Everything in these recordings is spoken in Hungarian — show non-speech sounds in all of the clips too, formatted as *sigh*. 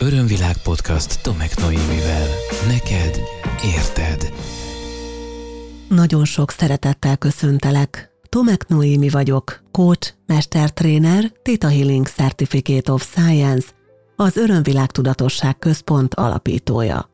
Örömvilág podcast Tomek Noémivel. Neked érted. Nagyon sok szeretettel köszöntelek. Tomek Noémi vagyok, coach, mestertréner, Theta Healing Certificate of Science, az Örömvilág Tudatosság Központ alapítója.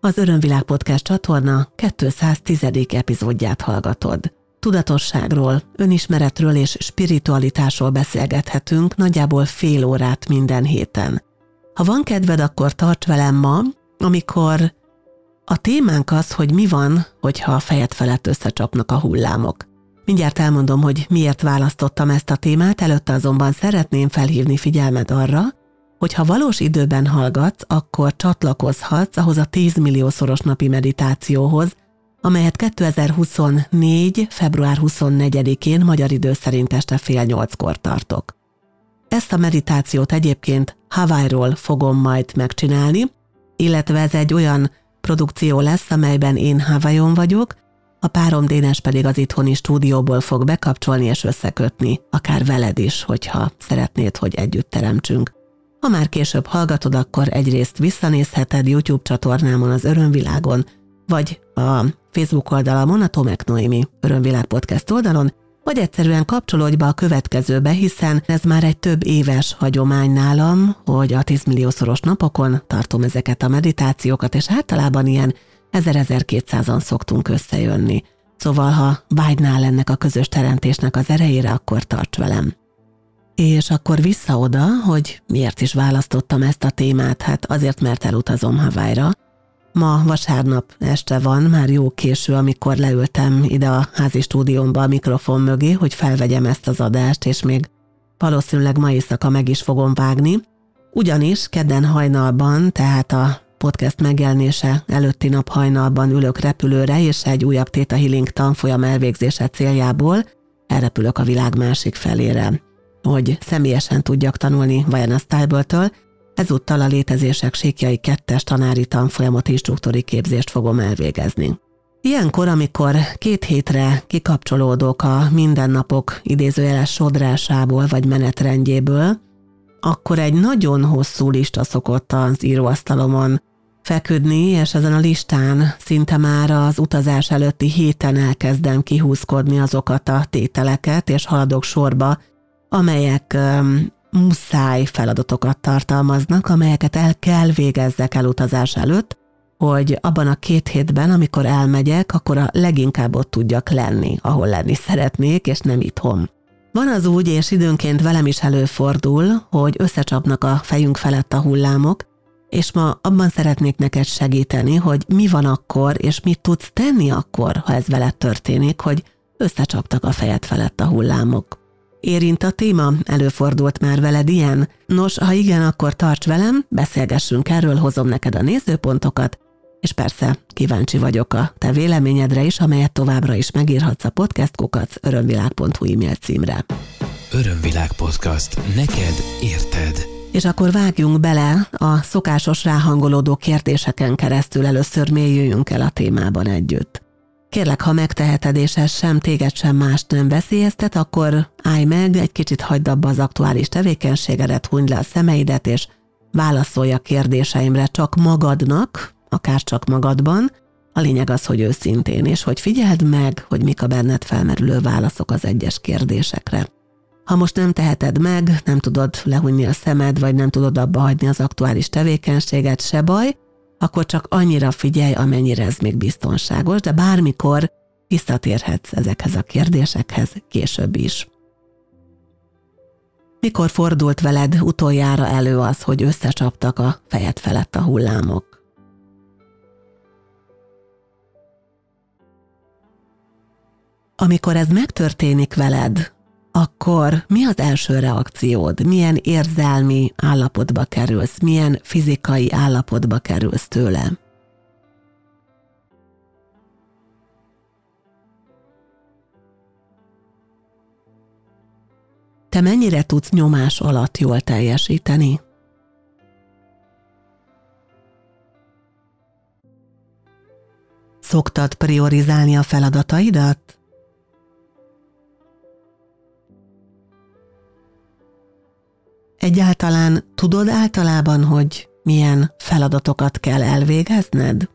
Az Örömvilág Podcast csatorna 210. epizódját hallgatod. Tudatosságról, önismeretről és spiritualitásról beszélgethetünk nagyjából fél órát minden héten. Ha van kedved, akkor tarts velem ma, amikor a témánk az, hogy mi van, hogyha a fejed felett összecsapnak a hullámok. Mindjárt elmondom, hogy miért választottam ezt a témát, előtte azonban szeretném felhívni figyelmed arra, hogy ha valós időben hallgatsz, akkor csatlakozhatsz ahhoz a 10 milliószoros napi meditációhoz, amelyet 2024. február 24-én magyar idő szerint este fél nyolckor tartok. Ezt a meditációt egyébként Hawaii-ról fogom majd megcsinálni, illetve ez egy olyan produkció lesz, amelyben én Hawaiion vagyok, a párom Dénes pedig az itthoni stúdióból fog bekapcsolni és összekötni, akár veled is, hogyha szeretnéd, hogy együtt teremtsünk. Ha már később hallgatod, akkor egyrészt visszanézheted YouTube csatornámon az Örömvilágon, vagy a Facebook oldalamon, a Tomek Noémi Örömvilág Podcast oldalon, vagy egyszerűen kapcsolódj be a következőbe, hiszen ez már egy több éves hagyomány nálam, hogy a 10 milliószoros napokon tartom ezeket a meditációkat, és általában ilyen 1000-1200-an szoktunk összejönni. Szóval, ha vágynál ennek a közös teremtésnek az erejére, akkor tarts velem. És akkor vissza oda, hogy miért is választottam ezt a témát, hát azért, mert elutazom Hawaii-ra, Ma vasárnap este van, már jó késő, amikor leültem ide a házi stúdiómba a mikrofon mögé, hogy felvegyem ezt az adást, és még valószínűleg ma éjszaka meg is fogom vágni. Ugyanis kedden hajnalban, tehát a podcast megjelenése előtti nap hajnalban ülök repülőre, és egy újabb Theta Healing tanfolyam elvégzése céljából elrepülök a világ másik felére, hogy személyesen tudjak tanulni Vajana Style-től, Ezúttal a létezések síkjai kettes tanári tanfolyamot instruktori képzést fogom elvégezni. Ilyenkor, amikor két hétre kikapcsolódok a mindennapok idézőjeles sodrásából vagy menetrendjéből, akkor egy nagyon hosszú lista szokott az íróasztalomon feküdni, és ezen a listán szinte már az utazás előtti héten elkezdem kihúzkodni azokat a tételeket, és haladok sorba, amelyek muszáj feladatokat tartalmaznak, amelyeket el kell végezzek elutazás előtt, hogy abban a két hétben, amikor elmegyek, akkor a leginkább ott tudjak lenni, ahol lenni szeretnék, és nem itthon. Van az úgy, és időnként velem is előfordul, hogy összecsapnak a fejünk felett a hullámok, és ma abban szeretnék neked segíteni, hogy mi van akkor, és mit tudsz tenni akkor, ha ez veled történik, hogy összecsaptak a fejed felett a hullámok. Érint a téma? Előfordult már veled ilyen? Nos, ha igen, akkor tarts velem, beszélgessünk erről, hozom neked a nézőpontokat, és persze kíváncsi vagyok a te véleményedre is, amelyet továbbra is megírhatsz a podcastkukat örömvilág.hu e-mail címre. Örömvilág podcast. Neked érted. És akkor vágjunk bele a szokásos ráhangolódó kérdéseken keresztül először mélyüljünk el a témában együtt. Kérlek, ha megteheted, és ez sem téged sem mást nem veszélyeztet, akkor állj meg, egy kicsit hagyd abba az aktuális tevékenységedet, hunyd le a szemeidet, és válaszolj a kérdéseimre csak magadnak, akár csak magadban. A lényeg az, hogy őszintén, és hogy figyeld meg, hogy mik a benned felmerülő válaszok az egyes kérdésekre. Ha most nem teheted meg, nem tudod lehunni a szemed, vagy nem tudod abba hagyni az aktuális tevékenységet, se baj, akkor csak annyira figyelj, amennyire ez még biztonságos, de bármikor visszatérhetsz ezekhez a kérdésekhez később is. Mikor fordult veled utoljára elő az, hogy összecsaptak a fejed felett a hullámok? Amikor ez megtörténik veled, akkor mi az első reakciód? Milyen érzelmi állapotba kerülsz? Milyen fizikai állapotba kerülsz tőle? Te mennyire tudsz nyomás alatt jól teljesíteni? Szoktad priorizálni a feladataidat? Egyáltalán tudod általában, hogy milyen feladatokat kell elvégezned?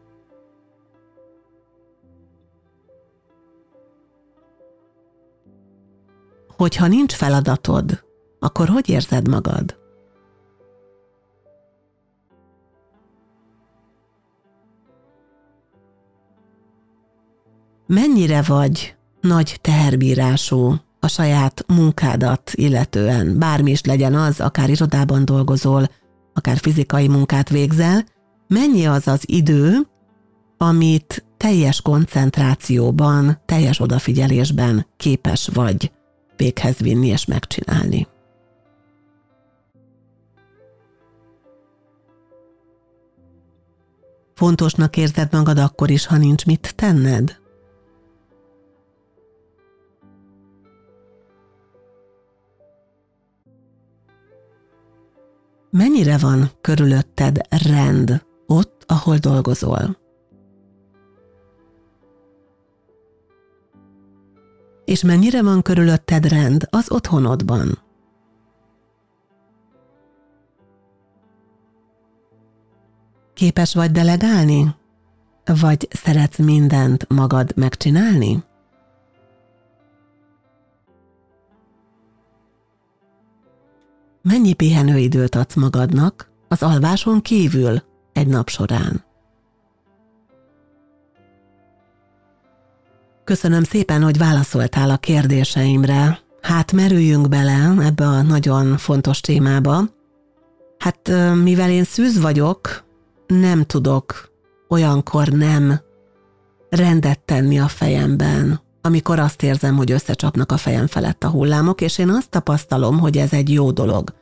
Hogyha nincs feladatod, akkor hogy érzed magad? Mennyire vagy nagy teherbírású a saját munkádat illetően, bármi is legyen az, akár irodában dolgozol, akár fizikai munkát végzel, mennyi az az idő, amit teljes koncentrációban, teljes odafigyelésben képes vagy véghez vinni és megcsinálni. Fontosnak érzed magad akkor is, ha nincs mit tenned? Mennyire van körülötted rend ott, ahol dolgozol? És mennyire van körülötted rend az otthonodban? Képes vagy delegálni? Vagy szeretsz mindent magad megcsinálni? Mennyi pihenőidőt adsz magadnak az alváson kívül egy nap során? Köszönöm szépen, hogy válaszoltál a kérdéseimre. Hát merüljünk bele ebbe a nagyon fontos témába. Hát mivel én szűz vagyok, nem tudok olyankor nem rendet tenni a fejemben, amikor azt érzem, hogy összecsapnak a fejem felett a hullámok, és én azt tapasztalom, hogy ez egy jó dolog.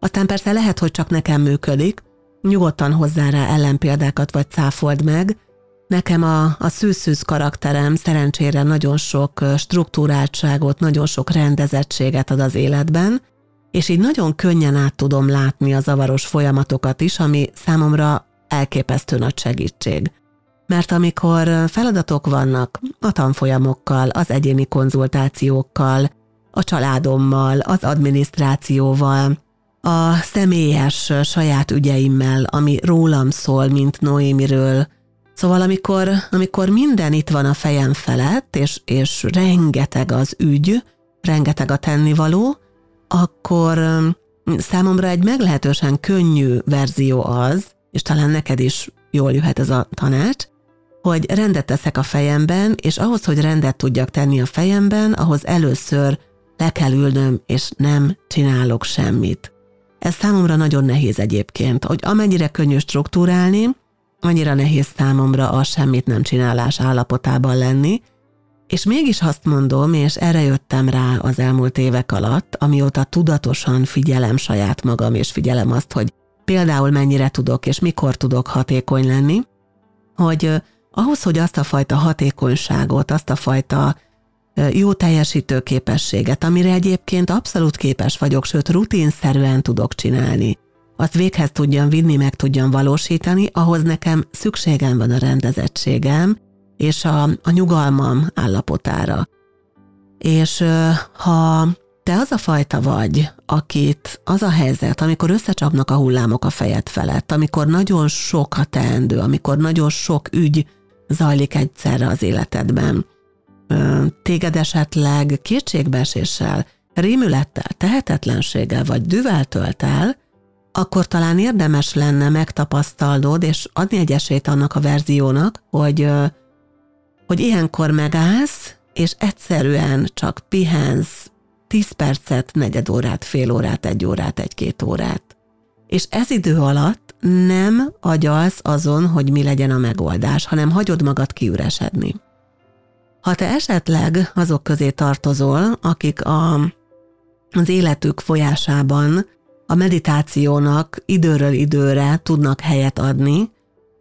Aztán persze lehet, hogy csak nekem működik, nyugodtan hozzá rá ellenpéldákat vagy cáfold meg, Nekem a, a szűszűz karakterem szerencsére nagyon sok struktúráltságot, nagyon sok rendezettséget ad az életben, és így nagyon könnyen át tudom látni a zavaros folyamatokat is, ami számomra elképesztő nagy segítség. Mert amikor feladatok vannak a tanfolyamokkal, az egyéni konzultációkkal, a családommal, az adminisztrációval, a személyes saját ügyeimmel, ami rólam szól, mint Noémiről, Szóval amikor, amikor minden itt van a fejem felett, és, és rengeteg az ügy, rengeteg a tennivaló, akkor számomra egy meglehetősen könnyű verzió az, és talán neked is jól jöhet ez a tanács, hogy rendet teszek a fejemben, és ahhoz, hogy rendet tudjak tenni a fejemben, ahhoz először le kell ülnöm, és nem csinálok semmit. Ez számomra nagyon nehéz egyébként, hogy amennyire könnyű struktúrálni, annyira nehéz számomra a semmit nem csinálás állapotában lenni, és mégis azt mondom, és erre jöttem rá az elmúlt évek alatt, amióta tudatosan figyelem saját magam, és figyelem azt, hogy például mennyire tudok, és mikor tudok hatékony lenni, hogy ahhoz, hogy azt a fajta hatékonyságot, azt a fajta jó teljesítő képességet, amire egyébként abszolút képes vagyok, sőt rutinszerűen tudok csinálni, azt véghez tudjam vinni, meg tudjam valósítani, ahhoz nekem szükségem van a rendezettségem és a, a nyugalmam állapotára. És ha te az a fajta vagy, akit az a helyzet, amikor összecsapnak a hullámok a fejed felett, amikor nagyon sok a teendő, amikor nagyon sok ügy zajlik egyszerre az életedben, téged esetleg kétségbeeséssel, rémülettel, tehetetlenséggel vagy düvel tölt el, akkor talán érdemes lenne megtapasztalnod, és adni egy esélyt annak a verziónak, hogy, hogy ilyenkor megállsz, és egyszerűen csak pihensz 10 percet, negyed órát, fél órát, egy órát, egy-két órát. És ez idő alatt nem agyalsz azon, hogy mi legyen a megoldás, hanem hagyod magad kiüresedni. Ha te esetleg azok közé tartozol, akik a, az életük folyásában a meditációnak időről időre tudnak helyet adni,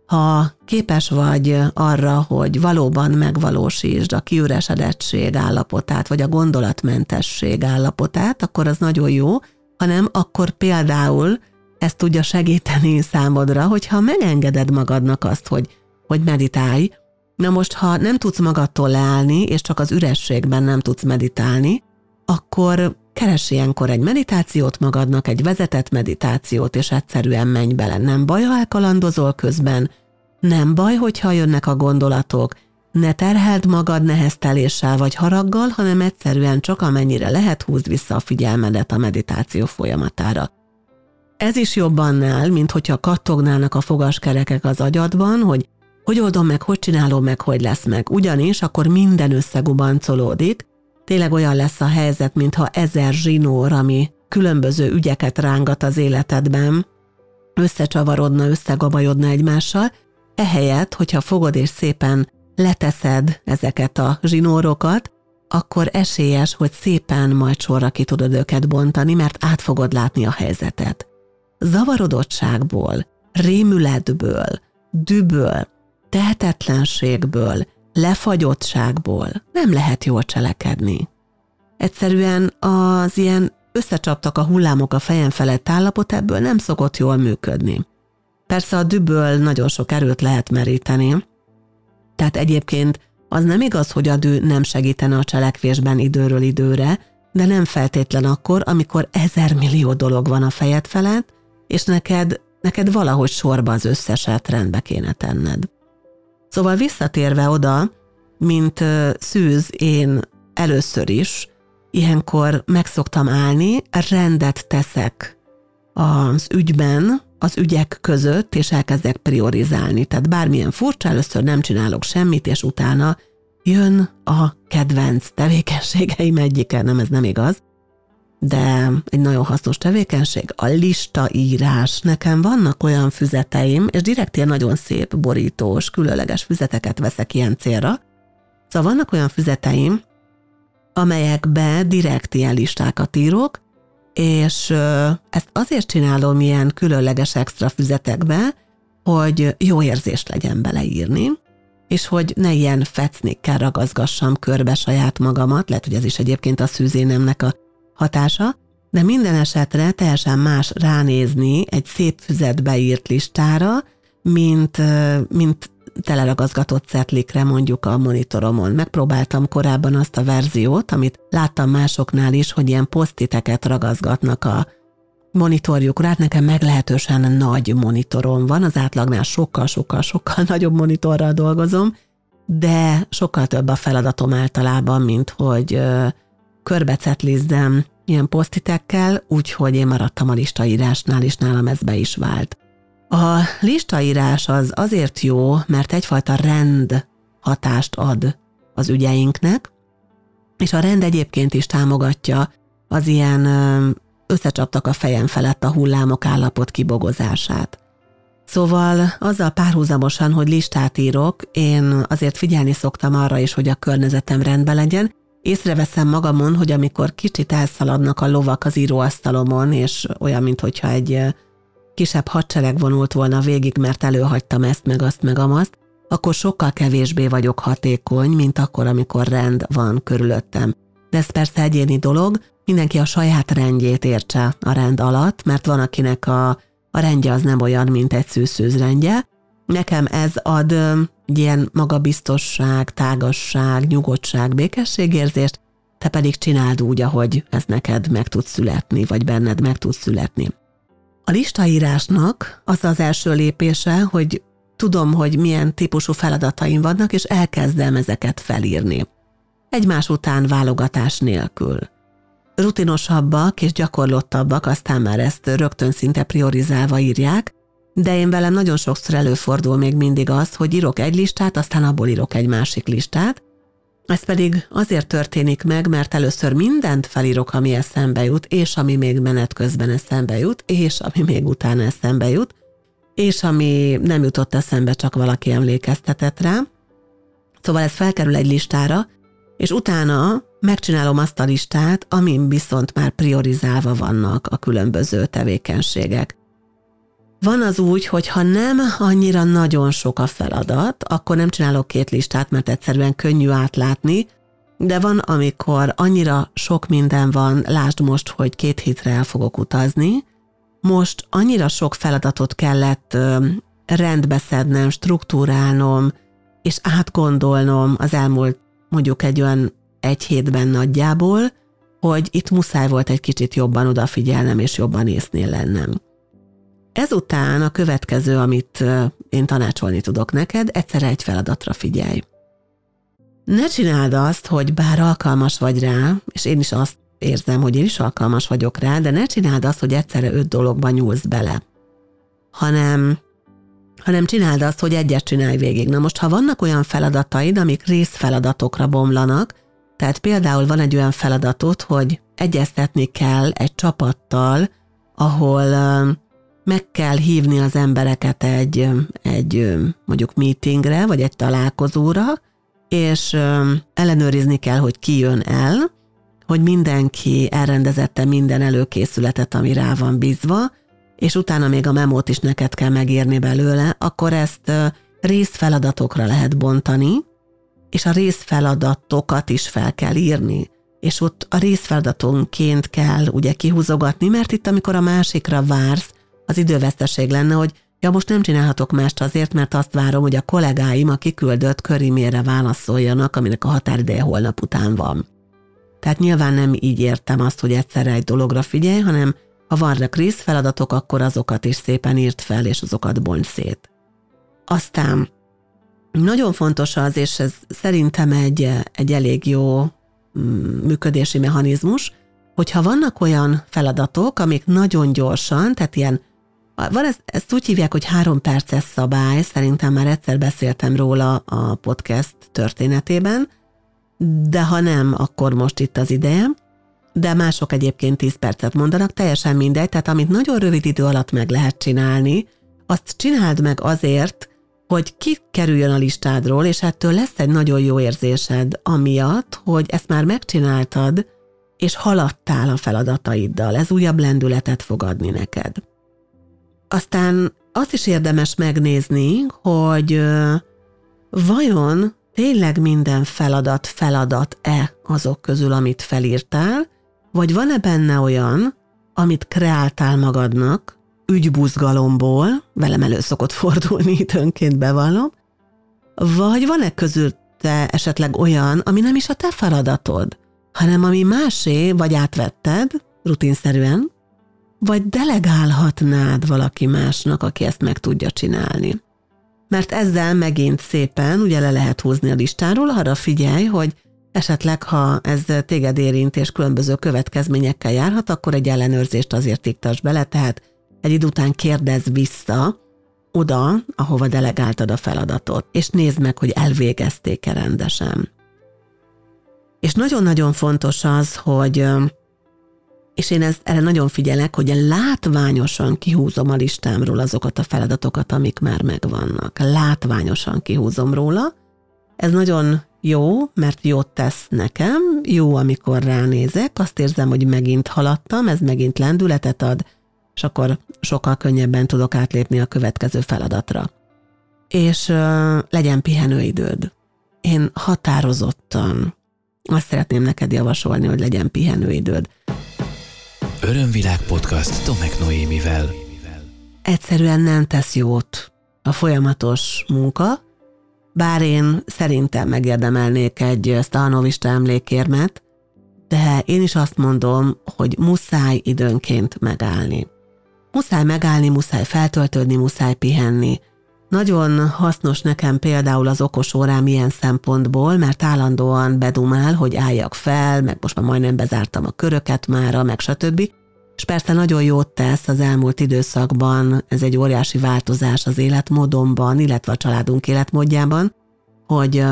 ha képes vagy arra, hogy valóban megvalósítsd a kiüresedettség állapotát, vagy a gondolatmentesség állapotát, akkor az nagyon jó, hanem akkor például ezt tudja segíteni számodra, hogyha megengeded magadnak azt, hogy, hogy meditálj. Na most, ha nem tudsz magadtól leállni, és csak az ürességben nem tudsz meditálni, akkor keres ilyenkor egy meditációt magadnak, egy vezetett meditációt, és egyszerűen menj bele. Nem baj, ha elkalandozol közben, nem baj, hogyha jönnek a gondolatok, ne terheld magad nehezteléssel vagy haraggal, hanem egyszerűen csak amennyire lehet húzd vissza a figyelmedet a meditáció folyamatára. Ez is jobban áll, mint hogyha kattognának a fogaskerekek az agyadban, hogy hogy oldom meg, hogy csinálom meg, hogy lesz meg. Ugyanis akkor minden összegubancolódik, tényleg olyan lesz a helyzet, mintha ezer zsinór, ami különböző ügyeket rángat az életedben, összecsavarodna, összegabajodna egymással, ehelyett, hogyha fogod és szépen leteszed ezeket a zsinórokat, akkor esélyes, hogy szépen majd sorra ki tudod őket bontani, mert át fogod látni a helyzetet. Zavarodottságból, rémületből, düböl, tehetetlenségből, lefagyottságból nem lehet jól cselekedni. Egyszerűen az ilyen összecsaptak a hullámok a fejem felett állapot ebből nem szokott jól működni. Persze a düböl nagyon sok erőt lehet meríteni, tehát egyébként az nem igaz, hogy a dű nem segítene a cselekvésben időről időre, de nem feltétlen akkor, amikor ezer millió dolog van a fejed felett, és neked, neked valahogy sorba az összeset rendbe kéne tenned. Szóval visszatérve oda, mint szűz én először is, ilyenkor megszoktam állni, rendet teszek az ügyben, az ügyek között, és elkezdek priorizálni. Tehát bármilyen furcsa, először nem csinálok semmit, és utána jön a kedvenc tevékenységeim egyike, nem ez nem igaz, de egy nagyon hasznos tevékenység, a listaírás. Nekem vannak olyan füzeteim, és direkt ilyen nagyon szép, borítós, különleges füzeteket veszek ilyen célra. Szóval vannak olyan füzeteim, amelyekbe direkt ilyen listákat írok, és ezt azért csinálom ilyen különleges extra füzetekbe, hogy jó érzést legyen beleírni, és hogy ne ilyen fecnikkel ragazgassam körbe saját magamat, lehet, hogy ez is egyébként a szűzénemnek a hatása, de minden esetre teljesen más ránézni egy szép füzetbe írt listára, mint, mint teleragazgatott cetlikre mondjuk a monitoromon. Megpróbáltam korábban azt a verziót, amit láttam másoknál is, hogy ilyen posztiteket ragazgatnak a monitorjukra. Hát nekem meglehetősen nagy monitorom van, az átlagnál sokkal-sokkal-sokkal *laughs* nagyobb monitorral dolgozom, de sokkal több a feladatom általában, mint hogy körbecetlizzem ilyen posztitekkel, úgyhogy én maradtam a listaírásnál, és nálam ez be is vált. A listaírás az azért jó, mert egyfajta rend hatást ad az ügyeinknek, és a rend egyébként is támogatja az ilyen összecsaptak a fejem felett a hullámok állapot kibogozását. Szóval azzal párhuzamosan, hogy listát írok, én azért figyelni szoktam arra is, hogy a környezetem rendben legyen, Észreveszem magamon, hogy amikor kicsit elszaladnak a lovak az íróasztalomon, és olyan, mintha egy kisebb hadsereg vonult volna végig, mert előhagytam ezt, meg azt, meg amazt, akkor sokkal kevésbé vagyok hatékony, mint akkor, amikor rend van körülöttem. De ez persze egyéni dolog, mindenki a saját rendjét értse a rend alatt, mert van, akinek a, a rendje az nem olyan, mint egy szűszűz rendje. Nekem ez ad ilyen magabiztosság, tágasság, nyugodtság, békességérzést, te pedig csináld úgy, ahogy ez neked meg tud születni, vagy benned meg tud születni. A listaírásnak az az első lépése, hogy tudom, hogy milyen típusú feladataim vannak, és elkezdem ezeket felírni. Egymás után válogatás nélkül. Rutinosabbak és gyakorlottabbak aztán már ezt rögtön szinte priorizálva írják, de én velem nagyon sokszor előfordul még mindig az, hogy írok egy listát, aztán abból írok egy másik listát. Ez pedig azért történik meg, mert először mindent felírok, ami eszembe jut, és ami még menet közben eszembe jut, és ami még utána eszembe jut, és ami nem jutott eszembe, csak valaki emlékeztetett rá. Szóval ez felkerül egy listára, és utána megcsinálom azt a listát, amin viszont már priorizálva vannak a különböző tevékenységek. Van az úgy, hogy ha nem annyira nagyon sok a feladat, akkor nem csinálok két listát, mert egyszerűen könnyű átlátni, de van, amikor annyira sok minden van, lásd most, hogy két hétre el fogok utazni, most annyira sok feladatot kellett rendbeszednem, struktúrálnom, és átgondolnom az elmúlt mondjuk egy olyan egy hétben nagyjából, hogy itt muszáj volt egy kicsit jobban odafigyelnem és jobban észnél lennem. Ezután a következő, amit én tanácsolni tudok neked, egyszerre egy feladatra figyelj. Ne csináld azt, hogy bár alkalmas vagy rá, és én is azt érzem, hogy én is alkalmas vagyok rá, de ne csináld azt, hogy egyszerre öt dologban nyúlsz bele, hanem, hanem csináld azt, hogy egyet csinálj végig. Na most, ha vannak olyan feladataid, amik részfeladatokra bomlanak, tehát például van egy olyan feladatot, hogy egyeztetni kell egy csapattal, ahol meg kell hívni az embereket egy, egy mondjuk meetingre, vagy egy találkozóra, és ellenőrizni kell, hogy ki jön el, hogy mindenki elrendezette minden előkészületet, ami rá van bízva, és utána még a memót is neked kell megírni belőle, akkor ezt részfeladatokra lehet bontani, és a részfeladatokat is fel kell írni. És ott a részfeladatonként kell ugye kihúzogatni, mert itt amikor a másikra vársz, az időveszteség lenne, hogy ja most nem csinálhatok mást azért, mert azt várom, hogy a kollégáim a kiküldött körimére válaszoljanak, aminek a határideje holnap után van. Tehát nyilván nem így értem azt, hogy egyszerre egy dologra figyelj, hanem ha vannak részfeladatok, akkor azokat is szépen írt fel, és azokat bonts szét. Aztán nagyon fontos az, és ez szerintem egy, egy elég jó mm, működési mechanizmus, hogyha vannak olyan feladatok, amik nagyon gyorsan, tehát ilyen van ez, ezt úgy hívják, hogy három perces szabály, szerintem már egyszer beszéltem róla a podcast történetében, de ha nem, akkor most itt az ideje. De mások egyébként 10 percet mondanak, teljesen mindegy, tehát amit nagyon rövid idő alatt meg lehet csinálni, azt csináld meg azért, hogy ki kerüljön a listádról, és ettől lesz egy nagyon jó érzésed amiatt, hogy ezt már megcsináltad, és haladtál a feladataiddal. Ez újabb lendületet fog adni neked. Aztán azt is érdemes megnézni, hogy vajon tényleg minden feladat feladat-e azok közül, amit felírtál, vagy van-e benne olyan, amit kreáltál magadnak, ügybuzgalomból, velem elő szokott fordulni, *laughs* időnként bevallom, vagy van-e közül te esetleg olyan, ami nem is a te feladatod, hanem ami másé, vagy átvetted, rutinszerűen, vagy delegálhatnád valaki másnak, aki ezt meg tudja csinálni. Mert ezzel megint szépen ugye le lehet húzni a listáról, arra figyelj, hogy esetleg ha ez téged érint és különböző következményekkel járhat, akkor egy ellenőrzést azért iktass bele, tehát egy idő után kérdezz vissza oda, ahova delegáltad a feladatot, és nézd meg, hogy elvégezték-e rendesen. És nagyon-nagyon fontos az, hogy és én ezt, erre nagyon figyelek, hogy látványosan kihúzom a listámról azokat a feladatokat, amik már megvannak. Látványosan kihúzom róla. Ez nagyon jó, mert jót tesz nekem, jó, amikor ránézek, azt érzem, hogy megint haladtam, ez megint lendületet ad, és akkor sokkal könnyebben tudok átlépni a következő feladatra. És uh, legyen pihenőidőd. Én határozottan azt szeretném neked javasolni, hogy legyen pihenőidőd. Örömvilág podcast Tomek Noémivel. Egyszerűen nem tesz jót a folyamatos munka, bár én szerintem megérdemelnék egy Stahanovista emlékérmet, de én is azt mondom, hogy muszáj időnként megállni. Muszáj megállni, muszáj feltöltődni, muszáj pihenni. Nagyon hasznos nekem például az okos órám ilyen szempontból, mert állandóan bedumál, hogy álljak fel, meg most már majdnem bezártam a köröket mára, meg stb. És persze nagyon jót tesz az elmúlt időszakban, ez egy óriási változás az életmódomban, illetve a családunk életmódjában, hogy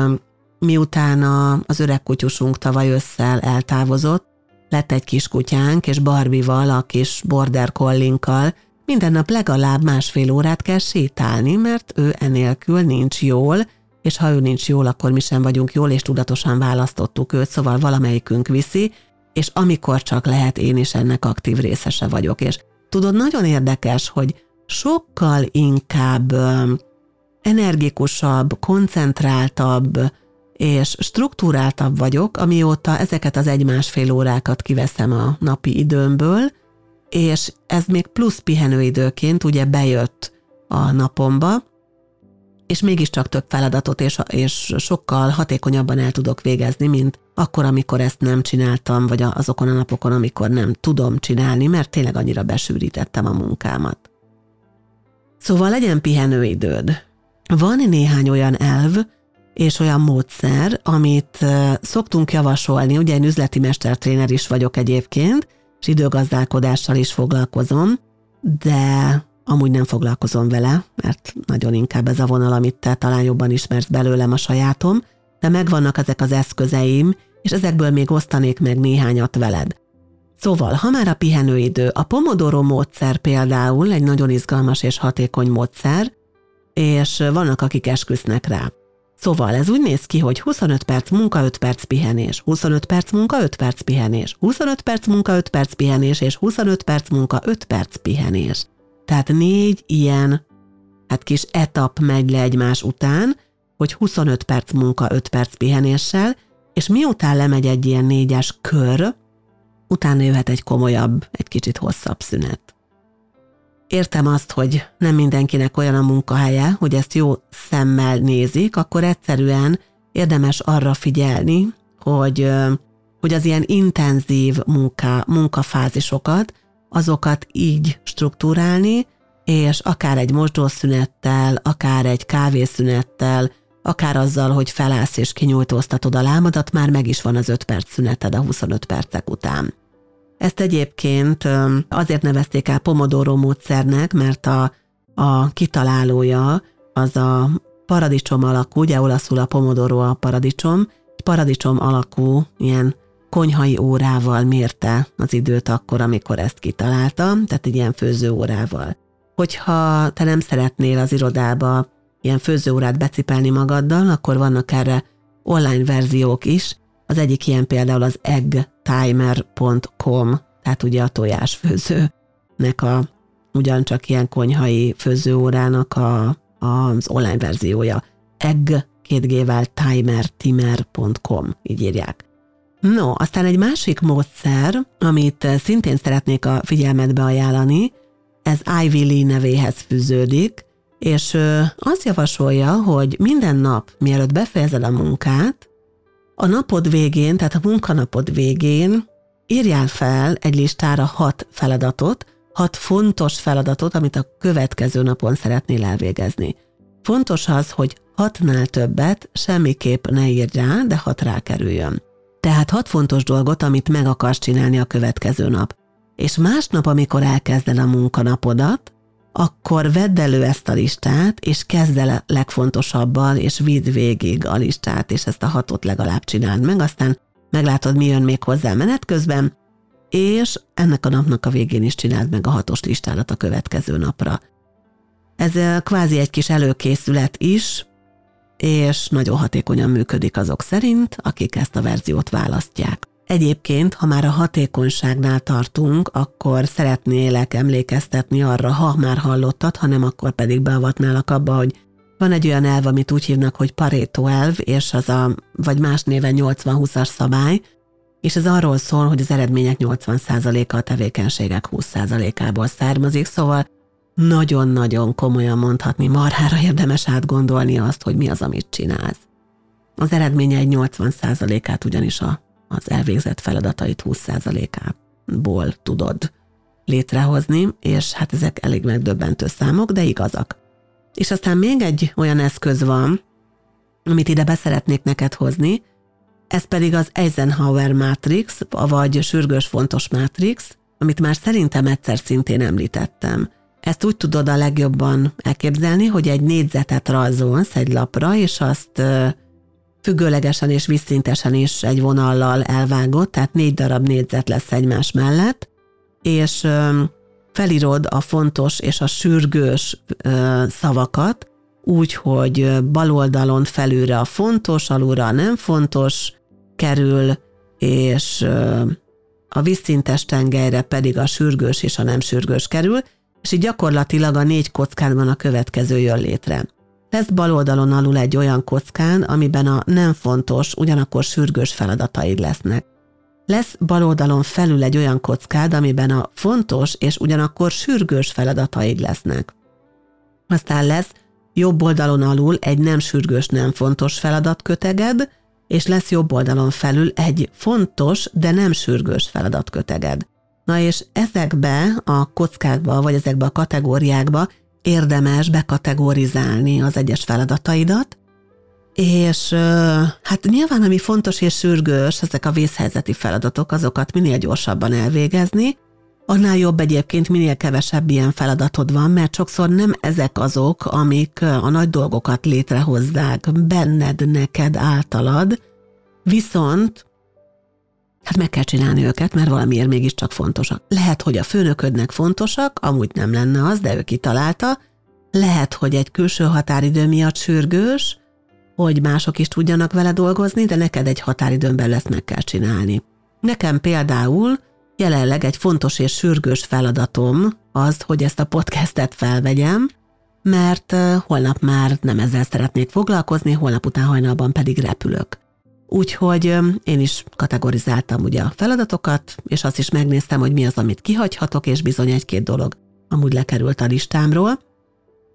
miután az öreg kutyusunk tavaly ősszel eltávozott, lett egy kis kutyánk, és Barbival, a kis border collinkkal minden nap legalább másfél órát kell sétálni, mert ő enélkül nincs jól, és ha ő nincs jól, akkor mi sem vagyunk jól, és tudatosan választottuk őt, szóval valamelyikünk viszi, és amikor csak lehet, én is ennek aktív részese vagyok. És tudod, nagyon érdekes, hogy sokkal inkább energikusabb, koncentráltabb, és struktúráltabb vagyok, amióta ezeket az egy-másfél órákat kiveszem a napi időmből, és ez még plusz pihenőidőként ugye bejött a napomba, és mégiscsak több feladatot és, és sokkal hatékonyabban el tudok végezni, mint akkor, amikor ezt nem csináltam, vagy azokon a napokon, amikor nem tudom csinálni, mert tényleg annyira besűrítettem a munkámat. Szóval legyen pihenőidőd. Van néhány olyan elv, és olyan módszer, amit szoktunk javasolni, ugye én üzleti mestertréner is vagyok egyébként, és időgazdálkodással is foglalkozom, de amúgy nem foglalkozom vele, mert nagyon inkább ez a vonal, amit te talán jobban ismersz belőlem a sajátom, de megvannak ezek az eszközeim, és ezekből még osztanék meg néhányat veled. Szóval, ha már a pihenőidő, a Pomodoro módszer például egy nagyon izgalmas és hatékony módszer, és vannak, akik esküsznek rá. Szóval ez úgy néz ki, hogy 25 perc munka, 5 perc pihenés, 25 perc munka, 5 perc pihenés, 25 perc munka, 5 perc pihenés, és 25 perc munka, 5 perc pihenés. Tehát négy ilyen, hát kis etap megy le egymás után, hogy 25 perc munka, 5 perc pihenéssel, és miután lemegy egy ilyen négyes kör, utána jöhet egy komolyabb, egy kicsit hosszabb szünet. Értem azt, hogy nem mindenkinek olyan a munkahelye, hogy ezt jó szemmel nézik, akkor egyszerűen érdemes arra figyelni, hogy, hogy az ilyen intenzív munka, munkafázisokat, azokat így struktúrálni, és akár egy mosdószünettel, akár egy kávészünettel, akár azzal, hogy felállsz és kinyújtóztatod a lábadat, már meg is van az 5 perc szüneted a 25 percek után. Ezt egyébként azért nevezték el Pomodoro módszernek, mert a, a kitalálója az a paradicsom alakú, ugye olaszul a Pomodoro a paradicsom, egy paradicsom alakú ilyen konyhai órával mérte az időt akkor, amikor ezt kitalálta, tehát egy ilyen főzőórával. Hogyha te nem szeretnél az irodába ilyen főzőórát becipelni magaddal, akkor vannak erre online verziók is. Az egyik ilyen például az eggtimer.com, tehát ugye a tojásfőzőnek a ugyancsak ilyen konyhai főzőórának a, az online verziója. Egg két gével timer.com, így írják. No, aztán egy másik módszer, amit szintén szeretnék a figyelmetbe ajánlani, ez Ivy Lee nevéhez fűződik, és azt javasolja, hogy minden nap, mielőtt befejezed a munkát, a napod végén, tehát a munkanapod végén írjál fel egy listára hat feladatot, hat fontos feladatot, amit a következő napon szeretnél elvégezni. Fontos az, hogy hatnál többet semmiképp ne írj rá, de hat rákerüljön. Tehát hat fontos dolgot, amit meg akarsz csinálni a következő nap. És másnap, amikor elkezded a munkanapodat, akkor vedd elő ezt a listát, és kezd el legfontosabban, és vidd végig a listát, és ezt a hatot legalább csináld meg, aztán meglátod, mi jön még hozzá menet közben, és ennek a napnak a végén is csináld meg a hatos listálat a következő napra. Ez kvázi egy kis előkészület is, és nagyon hatékonyan működik azok szerint, akik ezt a verziót választják. Egyébként, ha már a hatékonyságnál tartunk, akkor szeretnélek emlékeztetni arra, ha már hallottad, hanem akkor pedig beavatnálak abba, hogy van egy olyan elv, amit úgy hívnak, hogy Pareto elv, és az a, vagy más néven 80-20-as szabály, és ez arról szól, hogy az eredmények 80%-a a tevékenységek 20%-ából származik, szóval nagyon-nagyon komolyan mondhatni, marhára érdemes átgondolni azt, hogy mi az, amit csinálsz. Az eredménye egy 80%-át ugyanis a, az elvégzett feladatait 20%-ából tudod létrehozni, és hát ezek elég megdöbbentő számok, de igazak. És aztán még egy olyan eszköz van, amit ide beszeretnék neked hozni, ez pedig az Eisenhower Matrix, vagy sürgős fontos Matrix, amit már szerintem egyszer szintén említettem. Ezt úgy tudod a legjobban elképzelni, hogy egy négyzetet rajzolsz egy lapra, és azt függőlegesen és visszintesen is egy vonallal elvágod, tehát négy darab négyzet lesz egymás mellett, és felírod a fontos és a sürgős szavakat, úgy, hogy bal oldalon felülre a fontos, alulra a nem fontos kerül, és a vízszintes tengelyre pedig a sürgős és a nem sürgős kerül, és így gyakorlatilag a négy kockádban a következő jön létre. Lesz bal oldalon alul egy olyan kockán, amiben a nem fontos, ugyanakkor sürgős feladataid lesznek. Lesz bal oldalon felül egy olyan kockád, amiben a fontos és ugyanakkor sürgős feladataid lesznek. Aztán lesz jobb oldalon alul egy nem sürgős, nem fontos feladatköteged, és lesz jobb oldalon felül egy fontos, de nem sürgős feladatköteged. Na és ezekbe a kockákba, vagy ezekbe a kategóriákba érdemes bekategorizálni az egyes feladataidat, és hát nyilván, ami fontos és sürgős, ezek a vészhelyzeti feladatok, azokat minél gyorsabban elvégezni, annál jobb egyébként, minél kevesebb ilyen feladatod van, mert sokszor nem ezek azok, amik a nagy dolgokat létrehozzák benned, neked, általad, viszont hát meg kell csinálni őket, mert valamiért mégiscsak fontosak. Lehet, hogy a főnöködnek fontosak, amúgy nem lenne az, de ő kitalálta, lehet, hogy egy külső határidő miatt sürgős, hogy mások is tudjanak vele dolgozni, de neked egy határidőn belül ezt meg kell csinálni. Nekem például jelenleg egy fontos és sürgős feladatom az, hogy ezt a podcastet felvegyem, mert holnap már nem ezzel szeretnék foglalkozni, holnap után hajnalban pedig repülök. Úgyhogy én is kategorizáltam ugye a feladatokat, és azt is megnéztem, hogy mi az, amit kihagyhatok, és bizony egy-két dolog amúgy lekerült a listámról,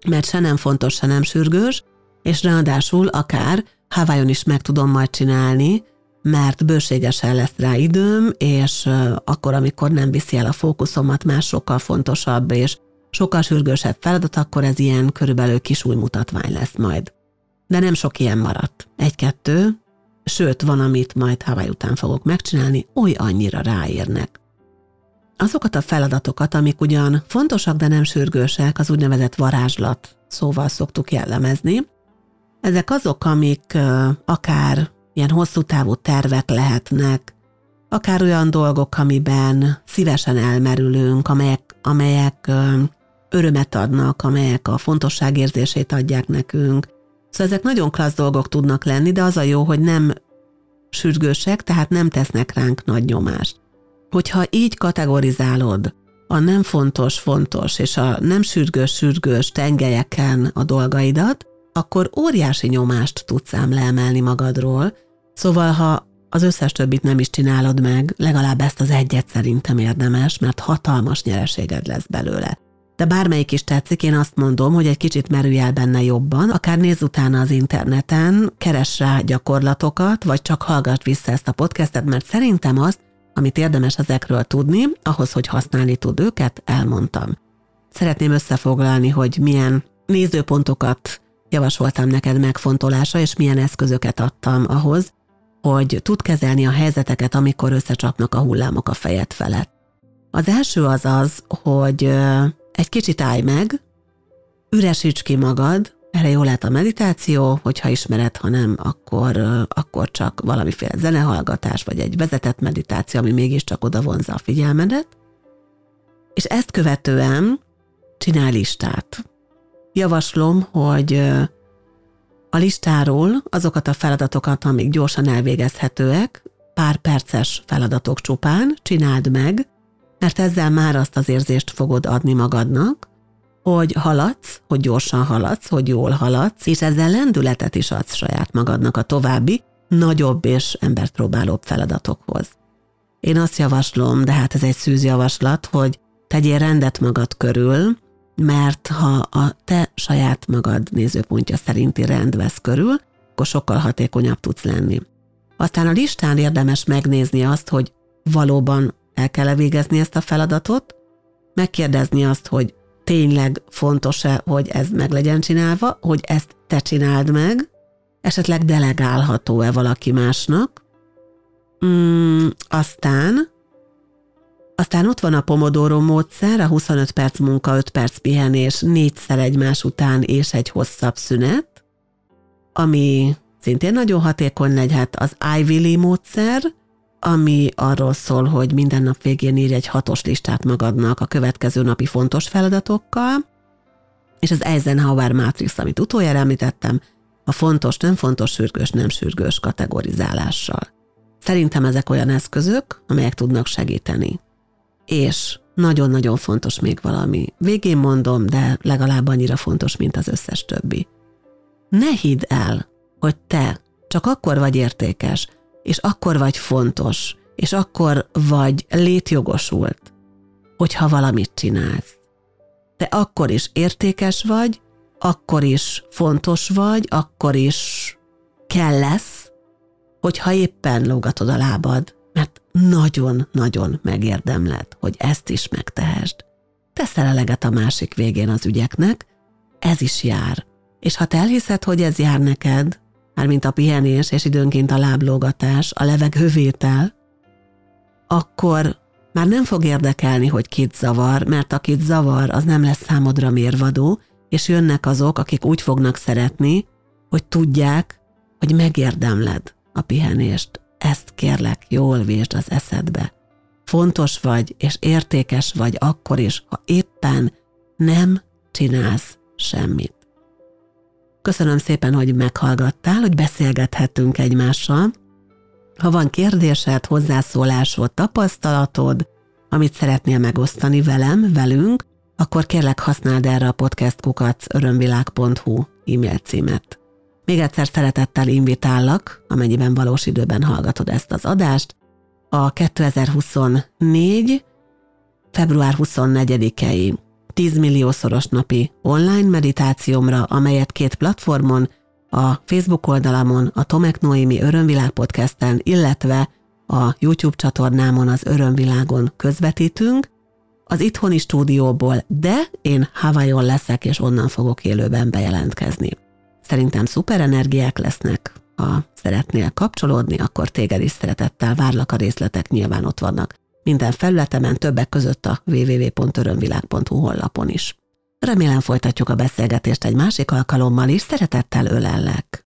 mert se nem fontos, se nem sürgős, és ráadásul akár Hawaiion is meg tudom majd csinálni, mert bőségesen lesz rá időm, és akkor, amikor nem viszi el a fókuszomat más sokkal fontosabb és sokkal sürgősebb feladat, akkor ez ilyen körülbelül kis új mutatvány lesz majd. De nem sok ilyen maradt. Egy-kettő, sőt, van, amit majd Hawaii után fogok megcsinálni, oly annyira ráérnek. Azokat a feladatokat, amik ugyan fontosak, de nem sürgősek, az úgynevezett varázslat szóval szoktuk jellemezni. Ezek azok, amik akár ilyen hosszú távú tervek lehetnek, akár olyan dolgok, amiben szívesen elmerülünk, amelyek, amelyek örömet adnak, amelyek a fontosságérzését adják nekünk. Szóval ezek nagyon klassz dolgok tudnak lenni, de az a jó, hogy nem sürgősek, tehát nem tesznek ránk nagy nyomást. Hogyha így kategorizálod a nem fontos, fontos és a nem sürgős, sürgős tengelyeken a dolgaidat, akkor óriási nyomást tudsz ám leemelni magadról, Szóval, ha az összes többit nem is csinálod meg, legalább ezt az egyet szerintem érdemes, mert hatalmas nyereséged lesz belőle. De bármelyik is tetszik, én azt mondom, hogy egy kicsit merülj el benne jobban, akár nézz utána az interneten, keres rá gyakorlatokat, vagy csak hallgass vissza ezt a podcastet, mert szerintem azt, amit érdemes ezekről tudni, ahhoz, hogy használni tud őket, elmondtam. Szeretném összefoglalni, hogy milyen nézőpontokat javasoltam neked megfontolásra, és milyen eszközöket adtam ahhoz, hogy tud kezelni a helyzeteket, amikor összecsapnak a hullámok a fejed felett. Az első az az, hogy egy kicsit állj meg, üresíts ki magad, erre jó lehet a meditáció, hogyha ismered, ha nem, akkor, akkor csak valamiféle zenehallgatás, vagy egy vezetett meditáció, ami mégiscsak oda vonza a figyelmedet. És ezt követően csinálj listát. Javaslom, hogy a listáról azokat a feladatokat, amik gyorsan elvégezhetőek, pár perces feladatok csupán, csináld meg, mert ezzel már azt az érzést fogod adni magadnak, hogy haladsz, hogy gyorsan haladsz, hogy jól haladsz, és ezzel lendületet is adsz saját magadnak a további, nagyobb és embert próbálóbb feladatokhoz. Én azt javaslom, de hát ez egy szűz javaslat, hogy tegyél rendet magad körül, mert ha a te saját magad nézőpontja szerinti rend vesz körül, akkor sokkal hatékonyabb tudsz lenni. Aztán a listán érdemes megnézni azt, hogy valóban el kell végezni ezt a feladatot, megkérdezni azt, hogy tényleg fontos-e, hogy ez meg legyen csinálva, hogy ezt te csináld meg, esetleg delegálható-e valaki másnak. Mm, aztán aztán ott van a Pomodoro módszer, a 25 perc munka, 5 perc pihenés, négyszer egymás után és egy hosszabb szünet, ami szintén nagyon hatékony lehet az Ivy Lee módszer, ami arról szól, hogy minden nap végén írj egy hatos listát magadnak a következő napi fontos feladatokkal, és az Eisenhower Matrix, amit utoljára említettem, a fontos, nem fontos, sürgős, nem sürgős kategorizálással. Szerintem ezek olyan eszközök, amelyek tudnak segíteni. És nagyon-nagyon fontos még valami. Végén mondom, de legalább annyira fontos, mint az összes többi. Ne hidd el, hogy te csak akkor vagy értékes, és akkor vagy fontos, és akkor vagy létjogosult, hogyha valamit csinálsz. Te akkor is értékes vagy, akkor is fontos vagy, akkor is kell lesz, hogyha éppen lógatod a lábad, mert nagyon-nagyon megérdemled, hogy ezt is megtehesd. Teszel eleget a másik végén az ügyeknek, ez is jár. És ha te elhiszed, hogy ez jár neked, mármint a pihenés és időnként a láblógatás, a levegővétel, akkor már nem fog érdekelni, hogy kit zavar, mert akit zavar, az nem lesz számodra mérvadó, és jönnek azok, akik úgy fognak szeretni, hogy tudják, hogy megérdemled a pihenést. Ezt kérlek, jól vésd az eszedbe. Fontos vagy, és értékes vagy akkor is, ha éppen nem csinálsz semmit. Köszönöm szépen, hogy meghallgattál, hogy beszélgethetünk egymással. Ha van kérdésed, hozzászólásod, tapasztalatod, amit szeretnél megosztani velem, velünk, akkor kérlek használd erre a podcastkukat örömvilág.hu e-mail címet. Még egyszer szeretettel invitállak, amennyiben valós időben hallgatod ezt az adást, a 2024. február 24-i 10 milliószoros napi online meditációmra, amelyet két platformon, a Facebook oldalamon, a Tomek Noémi Örömvilág podcasten, illetve a YouTube csatornámon az Örömvilágon közvetítünk, az itthoni stúdióból, de én Hawaiion leszek, és onnan fogok élőben bejelentkezni. Szerintem szuper energiák lesznek, ha szeretnél kapcsolódni, akkor téged is szeretettel várlak, a részletek nyilván ott vannak. Minden felületemen, többek között a www.örömvilág.hu honlapon is. Remélem folytatjuk a beszélgetést egy másik alkalommal is, szeretettel ölellek.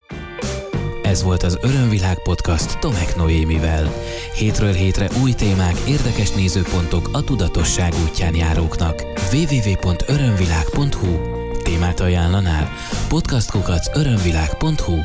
Ez volt az Örömvilág podcast Tomek Noémivel. Hétről hétre új témák, érdekes nézőpontok a tudatosság útján járóknak. www.örömvilág.hu Témát ajánlanál? Podcastkukac örömvilág.hu